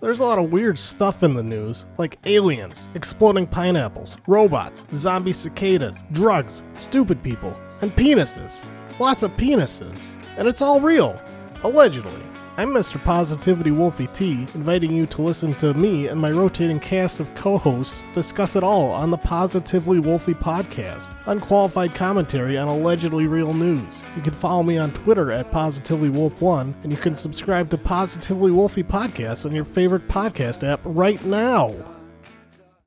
There's a lot of weird stuff in the news, like aliens, exploding pineapples, robots, zombie cicadas, drugs, stupid people, and penises. Lots of penises. And it's all real. Allegedly. I'm Mr. Positivity Wolfie T, inviting you to listen to me and my rotating cast of co hosts discuss it all on the Positively Wolfie podcast. Unqualified commentary on allegedly real news. You can follow me on Twitter at PositivelyWolf1, and you can subscribe to Positively Wolfie podcast on your favorite podcast app right now.